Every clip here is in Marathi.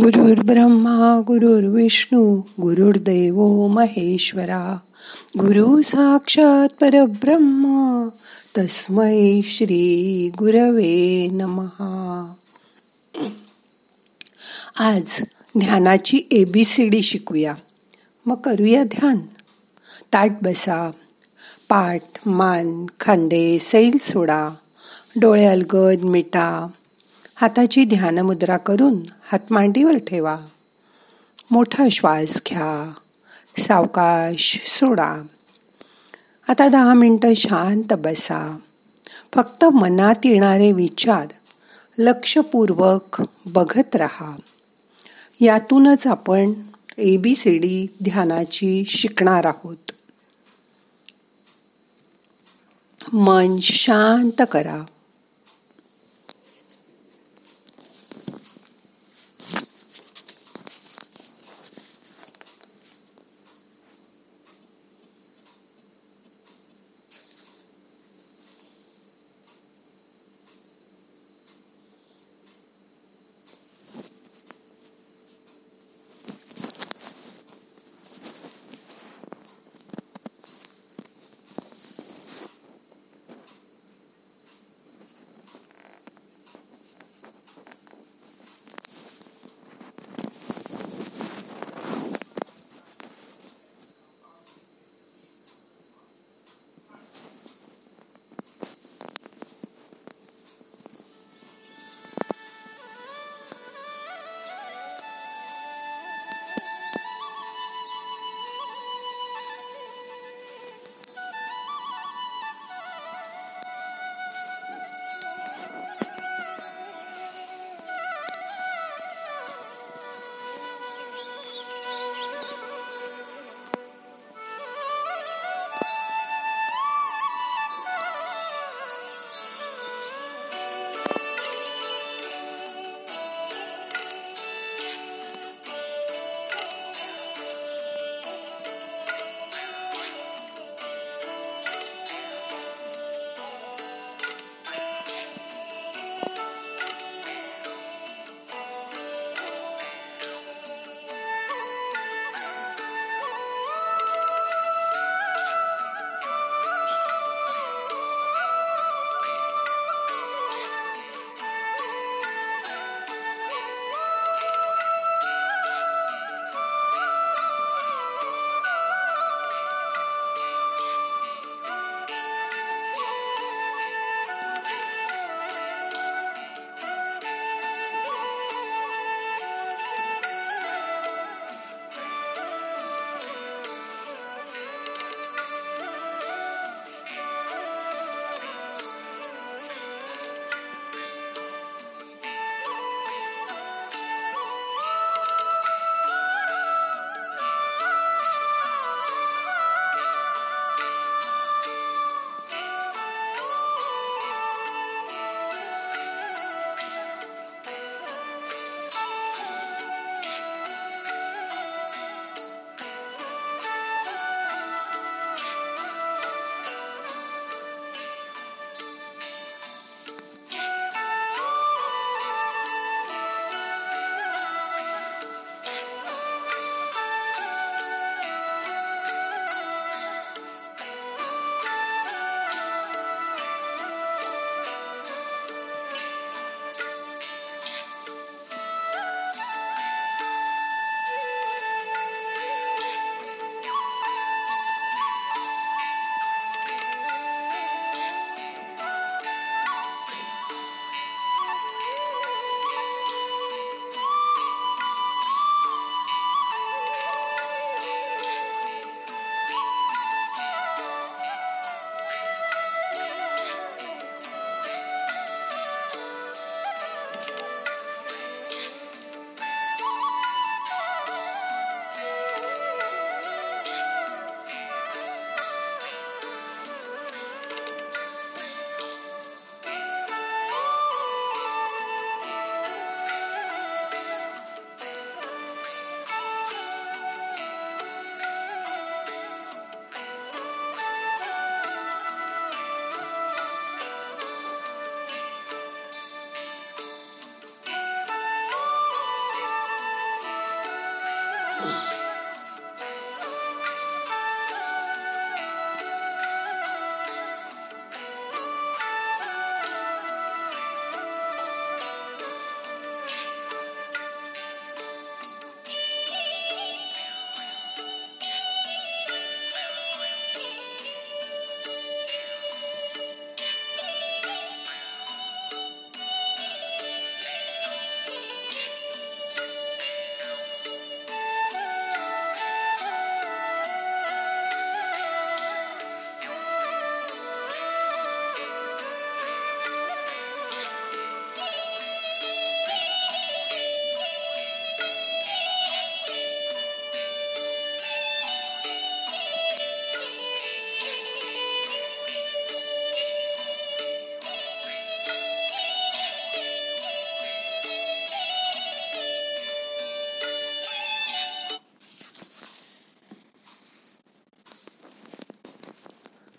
गुरुर् ब्रह्मा गुरुर्विष्णू गुरुर्दैव महेश्वरा गुरु साक्षात परब्रह्म तस्मै श्री गुरवे नमहा आज ध्यानाची एबीसीडी शिकूया. मग करूया ध्यान. ताट बसा. पाठ मान खांदे सैल सोडा. डोळे अलगद मिटा. हाताची ध्यानमुद्रा करून हात मांडीवर ठेवा. मोठा श्वास घ्या. सावकाश सोडा. आता दहा मिनटं शांत बसा. फक्त मनात येणारे विचार लक्षपूर्वक बघत राहा. यातूनच आपण ए बी सी डी ध्यानाची शिकणार आहोत. मन शांत करा.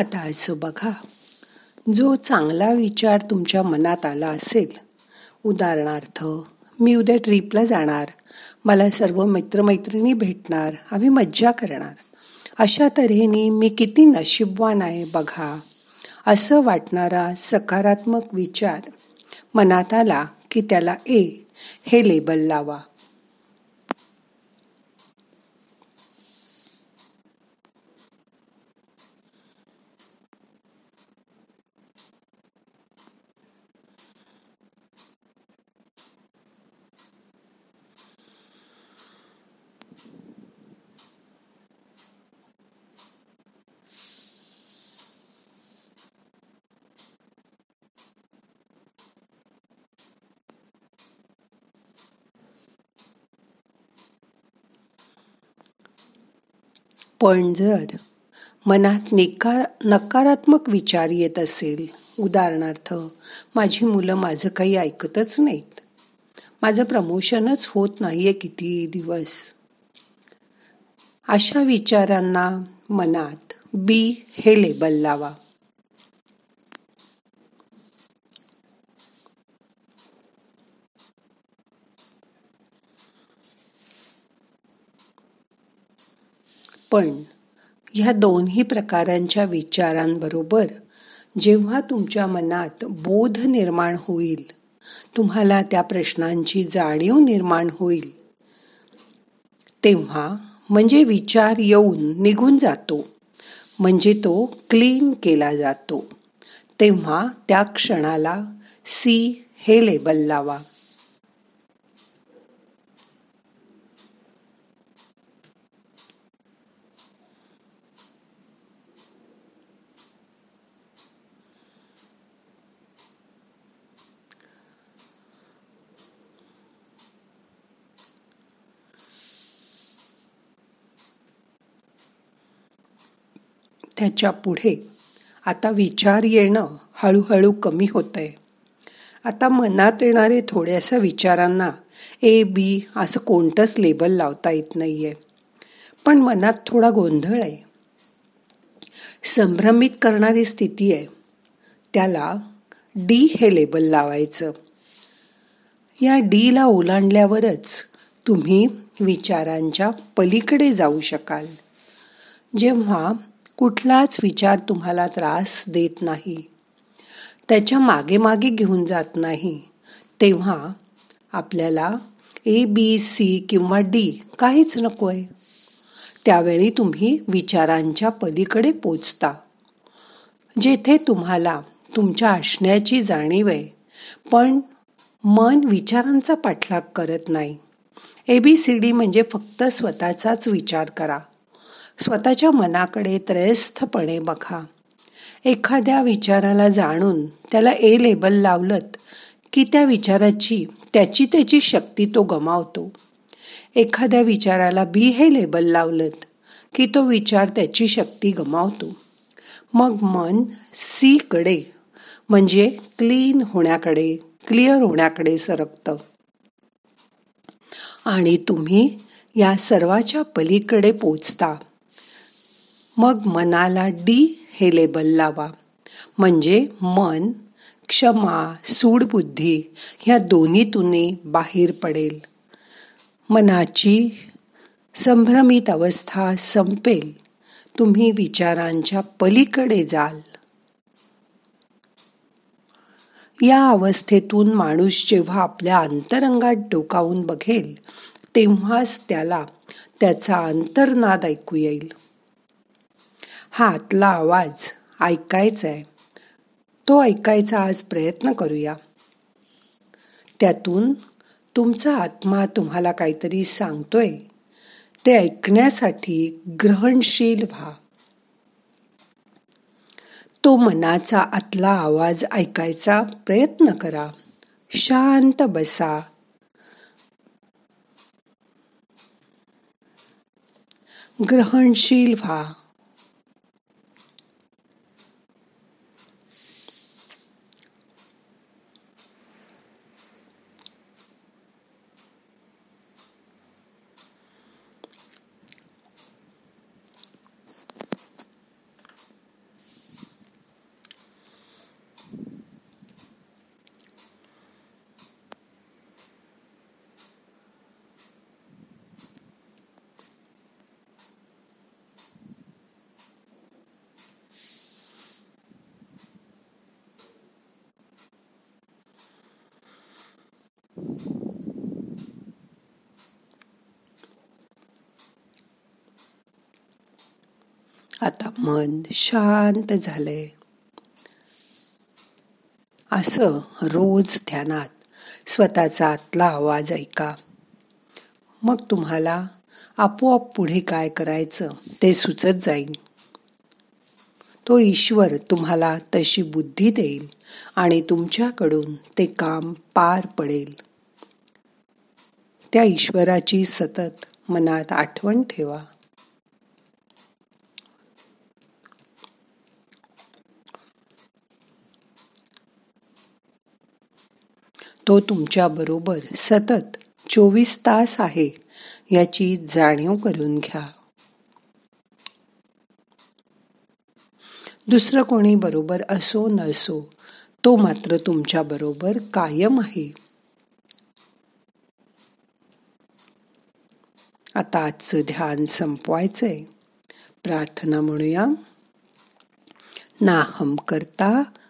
आता असं बघा. जो चांगला विचार तुमच्या मनात आला असेल उदाहरणार्थ मी उद्या ट्रीपला जाणार मला सर्व मित्रमैत्रिणी भेटणार आम्ही मज्जा करणार. अशा तऱ्हेने मी किती नशीबवान आहे बघा. असं वाटणारा सकारात्मक विचार मनात आला की त्याला ए हे लेबल लावा. पण जर मनात निकार नकारात्मक विचार येत असेल उदाहरणार्थ माझी मुलं माझं काही ऐकतच नाहीत. माझं प्रमोशनच होत नाहीये किती दिवस. अशा विचारांना मनात बी हे लेबल लावा. पण ह्या दोन्ही प्रकारांच्या विचारांबरोबर जेव्हा तुमच्या मनात बोध निर्माण होईल तुम्हाला त्या प्रश्नांची जाणीव निर्माण होईल. तेव्हा म्हणजे विचार येऊन निघून जातो म्हणजे तो क्लीन केला जातो. तेव्हा त्या क्षणाला सी हे लेबल लावा. त्याच्या पुढे. आता विचार येणं हळूहळू कमी होतंय. आता मनात येणारे थोड्याशा विचारांना ए बी असं कोणतंच लेबल लावता येत नाहीये. पण मनात थोडा गोंधळ आहे. संभ्रमित करणारी स्थिती आहे. त्याला डी हे लेबल लावायचं. या डी ला ओलांडल्यावरच तुम्ही विचारांच्या पलीकडे जाऊ शकाल. जेव्हा कुठलाच विचार तुम्हाला त्रास देत नाही. त्याच्यामागे मागे घेऊन जात नाही. तेव्हा आपल्याला ए बी सी किंवा डी काहीच नकोय. त्यावेळी तुम्ही विचारांच्या पलीकडे पोचता. जेथे तुम्हाला तुमच्या असण्याची जाणीव आहे पण मन विचारांचा पाठलाग करत नाही. ए बी सी डी म्हणजे फक्त स्वतःचाच विचार करा. स्वतःच्या मनाकडे त्रयस्थपणे बघा. एखाद्या विचाराला जाणून त्याला ए लेबल लावलत की त्या विचाराची त्याची त्याची शक्ती तो गमावतो. एखाद्या विचाराला बी हे लेबल लावलत की तो विचार त्याची शक्ती गमावतो. मग मन सी कडे म्हणजे क्लीन होण्याकडे क्लिअर होण्याकडे सरकतं. आणि तुम्ही या सर्वाच्या पलीकडे पोचता. मग मनाला डी हे लेबल लावा. म्हणजे मन क्षमा सूडबुद्धी ह्या दोन्हीतूनही बाहेर पडेल. मनाची संभ्रमित अवस्था संपेल. तुम्ही विचारांच्या पलीकडे जाल. या अवस्थेतून माणूस जेव्हा आपल्या अंतरंगात डोकावून बघेल तेव्हाच त्याला त्याचा अंतर्नाद ऐकू येईल. हा आतला आवाज. ऐकायचा आहे तो ऐकायचा आज प्रयत्न करूया. त्यातून तुमचा आत्मा तुम्हाला काहीतरी सांगतोय. ते ऐकण्यासाठी ग्रहणशील व्हा. तो मनाचा आतला आवाज ऐकायचा प्रयत्न करा. शांत बसा. ग्रहणशील व्हा. आता मन शांत झालंय. असं रोज ध्यानात स्वतःचा आतला आवाज ऐका. मग तुम्हाला आपोआप पुढे काय करायचं ते सुचत जाईल. तो ईश्वर तुम्हाला तशी बुद्धी देईल आणि तुमच्याकडून ते काम पार पडेल. त्या ईश्वराची सतत मनात आठवण ठेवा. तो तुमच्या बरोबर सतत चोवीस तास आहे याची जाणीव करून घ्या. दुसरं कोणी बरोबर असो नसो तो मात्र तुमच्या बरोबर कायम आहे. आता आजचं ध्यान संपवायचंय. प्रार्थना म्हणूया. नाहम करता